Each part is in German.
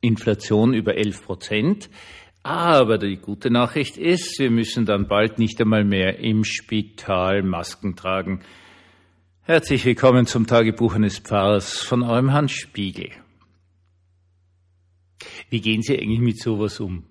Inflation über 11 Prozent. Aber die gute Nachricht ist, wir müssen dann bald nicht einmal mehr im Spital Masken tragen. Herzlich willkommen zum Tagebuch eines Pfarrers von eurem Hans Spiegel. Wie gehen Sie eigentlich mit sowas um?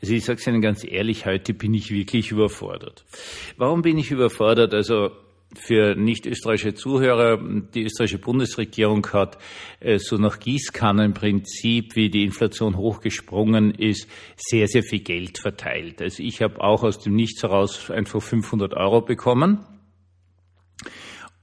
Also ich sage es Ihnen ganz ehrlich, heute bin ich wirklich überfordert. Warum bin ich überfordert? Also für nicht-österreichische Zuhörer, die österreichische Bundesregierung hat äh, so nach Gießkannenprinzip, wie die Inflation hochgesprungen ist, sehr, sehr viel Geld verteilt. Also ich habe auch aus dem Nichts heraus einfach 500 Euro bekommen.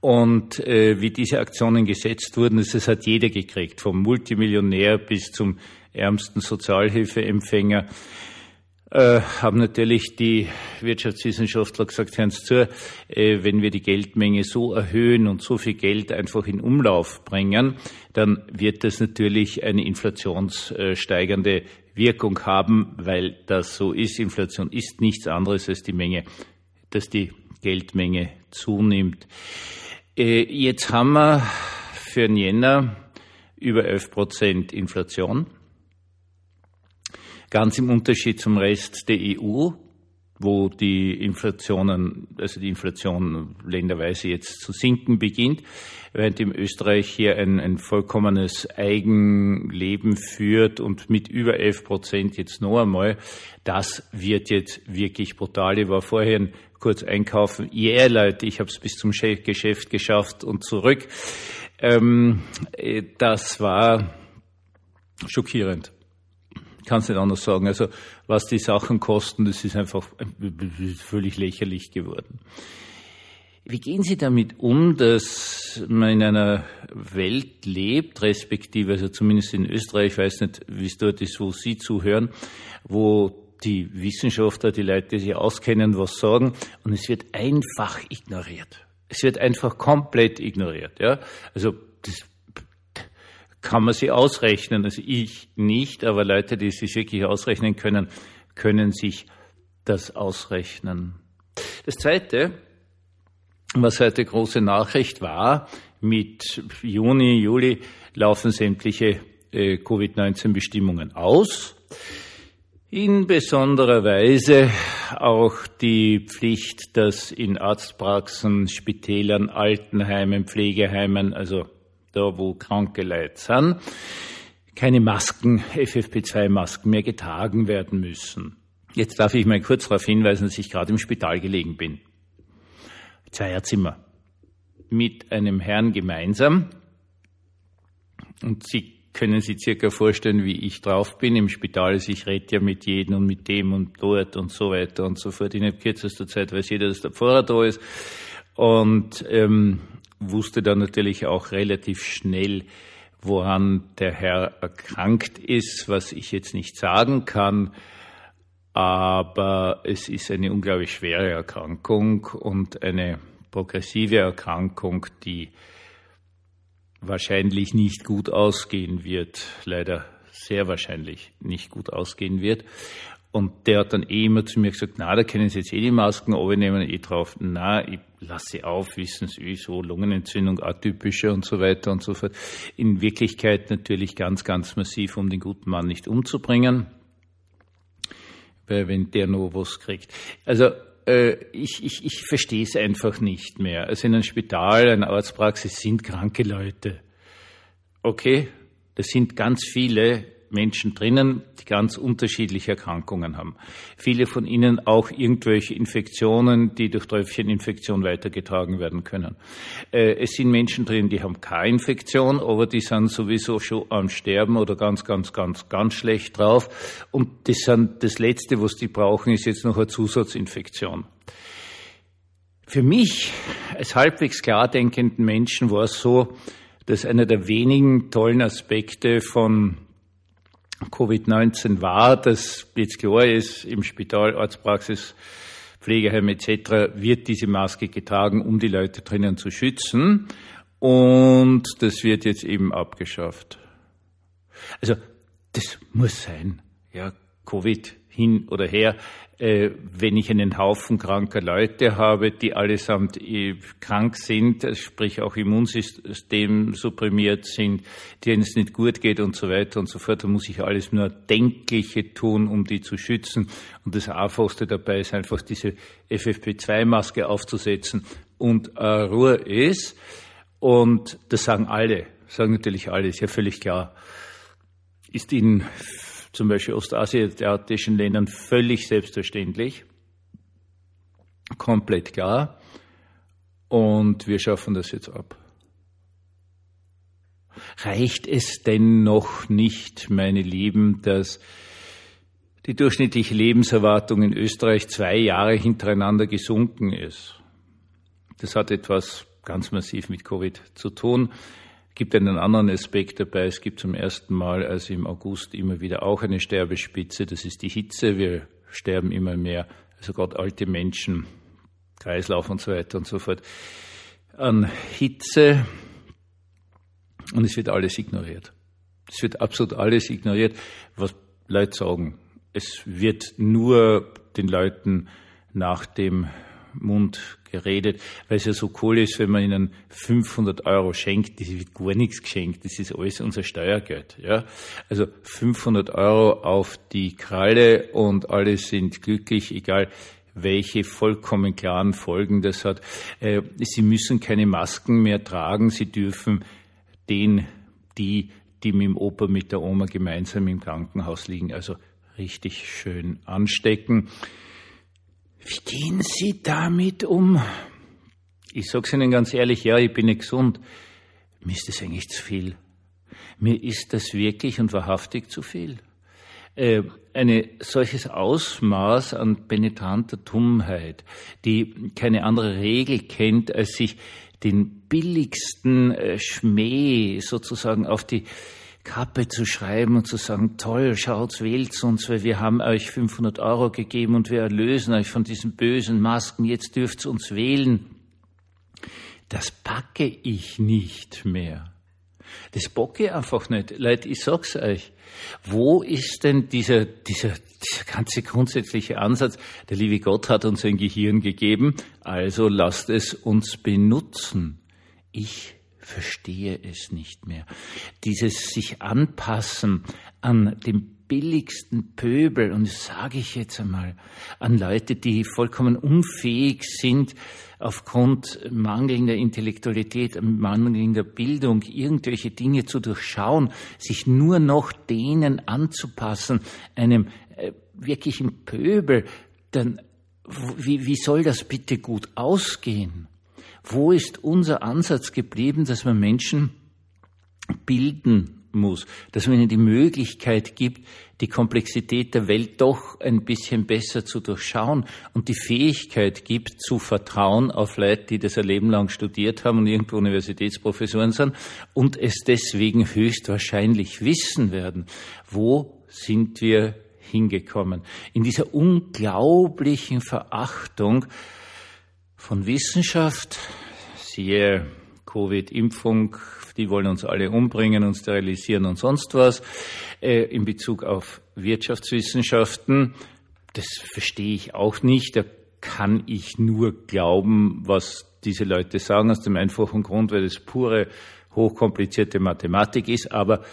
Und äh, wie diese Aktionen gesetzt wurden, das hat jeder gekriegt, vom Multimillionär bis zum ärmsten Sozialhilfeempfänger äh, haben natürlich die Wirtschaftswissenschaftler gesagt, hören Sie zu, äh, wenn wir die Geldmenge so erhöhen und so viel Geld einfach in Umlauf bringen, dann wird das natürlich eine inflationssteigernde Wirkung haben, weil das so ist. Inflation ist nichts anderes als die Menge, dass die Geldmenge zunimmt. Äh, jetzt haben wir für den Jänner über 11 Prozent Inflation. Ganz im Unterschied zum Rest der EU, wo die Inflationen, also die Inflation länderweise jetzt zu sinken beginnt, während in Österreich hier ein, ein vollkommenes Eigenleben führt und mit über 11 Prozent jetzt noch einmal, das wird jetzt wirklich brutal. Ich war vorhin kurz einkaufen. Yeah, Leute, ich habe es bis zum Geschäft geschafft und zurück. Ähm, äh, das war schockierend kann es nicht anders sagen. Also was die Sachen kosten, das ist einfach völlig lächerlich geworden. Wie gehen Sie damit um, dass man in einer Welt lebt, respektive, also zumindest in Österreich, ich weiß nicht, wie es dort ist, wo Sie zuhören, wo die Wissenschaftler, die Leute, die sich auskennen, was sagen, und es wird einfach ignoriert. Es wird einfach komplett ignoriert, ja. Also, kann man sie ausrechnen. Also ich nicht, aber Leute, die sich wirklich ausrechnen können, können sich das ausrechnen. Das Zweite, was heute große Nachricht war, mit Juni, Juli laufen sämtliche äh, Covid-19-Bestimmungen aus. In besonderer Weise auch die Pflicht, dass in Arztpraxen, Spitälern, Altenheimen, Pflegeheimen, also da wo kranke Leute sind, keine Masken, FFP2-Masken mehr getragen werden müssen. Jetzt darf ich mal kurz darauf hinweisen, dass ich gerade im Spital gelegen bin. Zweierzimmer. Mit einem Herrn gemeinsam. Und Sie können sich circa vorstellen, wie ich drauf bin im Spital. Also ich rede ja mit jedem und mit dem und dort und so weiter und so fort. In kürzester Zeit weiß jeder, dass der Pfarrer da ist. Und ähm, wusste dann natürlich auch relativ schnell, woran der Herr erkrankt ist, was ich jetzt nicht sagen kann. Aber es ist eine unglaublich schwere Erkrankung und eine progressive Erkrankung, die wahrscheinlich nicht gut ausgehen wird, leider sehr wahrscheinlich nicht gut ausgehen wird. Und der hat dann eh immer zu mir gesagt, na, da können Sie jetzt eh die Masken nehmen eh drauf. Na, ich lasse sie auf, wissen Sie, so Lungenentzündung, atypische und so weiter und so fort. In Wirklichkeit natürlich ganz, ganz massiv, um den guten Mann nicht umzubringen, weil wenn der nur was kriegt. Also äh, ich, ich, ich verstehe es einfach nicht mehr. Also in einem Spital, einer Arztpraxis sind kranke Leute. Okay, das sind ganz viele Menschen drinnen, die ganz unterschiedliche Erkrankungen haben. Viele von ihnen auch irgendwelche Infektionen, die durch Tröpfcheninfektion weitergetragen werden können. Äh, es sind Menschen drin, die haben keine Infektion, aber die sind sowieso schon am Sterben oder ganz, ganz, ganz, ganz schlecht drauf. Und das, sind, das Letzte, was die brauchen, ist jetzt noch eine Zusatzinfektion. Für mich als halbwegs klar denkenden Menschen war es so, dass einer der wenigen tollen Aspekte von Covid-19 war, dass jetzt klar ist, im Spital, Arztpraxis, Pflegeheim etc. wird diese Maske getragen, um die Leute drinnen zu schützen. Und das wird jetzt eben abgeschafft. Also das muss sein. Ja, Covid hin oder her, äh, wenn ich einen Haufen kranker Leute habe, die allesamt äh, krank sind, sprich auch Immunsystem supprimiert sind, denen es nicht gut geht und so weiter und so fort, dann muss ich alles nur Denkliche tun, um die zu schützen. Und das Einfachste dabei ist einfach diese FFP2-Maske aufzusetzen und äh, Ruhe ist. Und das sagen alle, sagen natürlich alle, ist ja völlig klar. Ist in zum Beispiel ostasiatischen Ländern völlig selbstverständlich, komplett klar. Und wir schaffen das jetzt ab. Reicht es denn noch nicht, meine Lieben, dass die durchschnittliche Lebenserwartung in Österreich zwei Jahre hintereinander gesunken ist? Das hat etwas ganz massiv mit Covid zu tun gibt einen anderen Aspekt dabei. Es gibt zum ersten Mal, also im August, immer wieder auch eine Sterbespitze. Das ist die Hitze. Wir sterben immer mehr, also gerade alte Menschen, Kreislauf und so weiter und so fort, an Hitze. Und es wird alles ignoriert. Es wird absolut alles ignoriert, was Leute sagen. Es wird nur den Leuten nach dem Mund geredet, weil es ja so cool ist, wenn man ihnen 500 Euro schenkt, das wird gar nichts geschenkt, das ist alles unser Steuergeld. Ja? Also 500 Euro auf die Kralle und alle sind glücklich, egal welche vollkommen klaren Folgen das hat. Äh, sie müssen keine Masken mehr tragen, sie dürfen den, die, die mit dem Opa, mit der Oma gemeinsam im Krankenhaus liegen, also richtig schön anstecken. Wie gehen Sie damit um? Ich sag's Ihnen ganz ehrlich, ja, ich bin nicht gesund. Mir ist das eigentlich zu viel. Mir ist das wirklich und wahrhaftig zu viel. Äh, eine solches Ausmaß an penetranter Dummheit, die keine andere Regel kennt, als sich den billigsten äh, Schmäh sozusagen auf die Kappe zu schreiben und zu sagen, toll, schaut, wählt uns, weil wir haben euch 500 Euro gegeben und wir erlösen euch von diesen bösen Masken, jetzt dürft uns wählen. Das packe ich nicht mehr. Das bocke ich einfach nicht. Leute, ich sag's euch. Wo ist denn dieser, dieser, dieser ganze grundsätzliche Ansatz? Der liebe Gott hat uns ein Gehirn gegeben, also lasst es uns benutzen. Ich verstehe es nicht mehr. Dieses sich anpassen an den billigsten Pöbel, und das sage ich jetzt einmal, an Leute, die vollkommen unfähig sind, aufgrund mangelnder Intellektualität, mangelnder Bildung, irgendwelche Dinge zu durchschauen, sich nur noch denen anzupassen, einem äh, wirklichen Pöbel, dann wie, wie soll das bitte gut ausgehen? Wo ist unser Ansatz geblieben, dass man Menschen bilden muss, dass man ihnen die Möglichkeit gibt, die Komplexität der Welt doch ein bisschen besser zu durchschauen und die Fähigkeit gibt, zu vertrauen auf Leute, die das ein Leben lang studiert haben und irgendwo Universitätsprofessoren sind und es deswegen höchstwahrscheinlich wissen werden. Wo sind wir hingekommen? In dieser unglaublichen Verachtung von Wissenschaft, siehe Covid-Impfung, die wollen uns alle umbringen und sterilisieren und sonst was, äh, in Bezug auf Wirtschaftswissenschaften, das verstehe ich auch nicht. Da kann ich nur glauben, was diese Leute sagen, aus dem einfachen Grund, weil es pure, hochkomplizierte Mathematik ist. Aber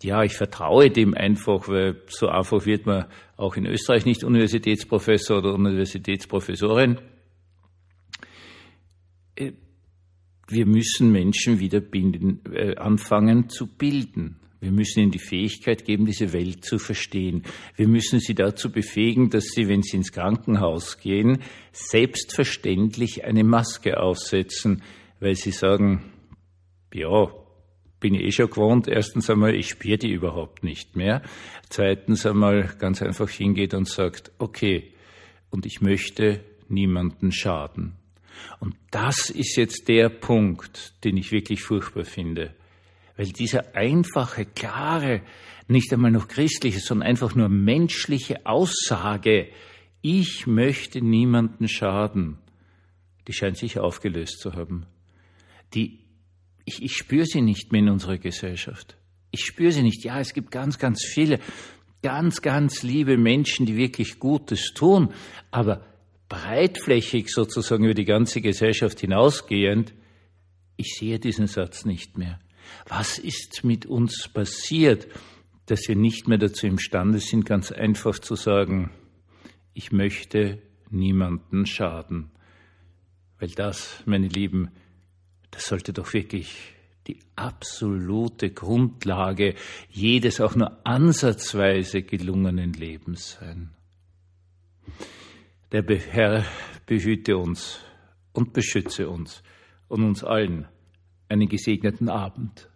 ja, ich vertraue dem einfach, weil so einfach wird man auch in Österreich nicht Universitätsprofessor oder Universitätsprofessorin. Äh, wir müssen Menschen wieder binden, äh, anfangen zu bilden. Wir müssen ihnen die Fähigkeit geben, diese Welt zu verstehen. Wir müssen sie dazu befähigen, dass sie, wenn sie ins Krankenhaus gehen, selbstverständlich eine Maske aufsetzen, weil sie sagen, ja, bin ich eh schon gewohnt. Erstens einmal, ich spüre die überhaupt nicht mehr. Zweitens einmal ganz einfach hingeht und sagt, okay, und ich möchte niemanden schaden. Und das ist jetzt der Punkt, den ich wirklich furchtbar finde. Weil diese einfache, klare, nicht einmal noch christliche, sondern einfach nur menschliche Aussage, ich möchte niemanden schaden, die scheint sich aufgelöst zu haben. Die, ich, ich spüre sie nicht mehr in unserer Gesellschaft. Ich spüre sie nicht. Ja, es gibt ganz, ganz viele, ganz, ganz liebe Menschen, die wirklich Gutes tun, aber breitflächig sozusagen über die ganze Gesellschaft hinausgehend, ich sehe diesen Satz nicht mehr. Was ist mit uns passiert, dass wir nicht mehr dazu imstande sind, ganz einfach zu sagen, ich möchte niemanden schaden. Weil das, meine Lieben, das sollte doch wirklich die absolute Grundlage jedes auch nur ansatzweise gelungenen Lebens sein. Der Herr behüte uns und beschütze uns und uns allen einen gesegneten Abend.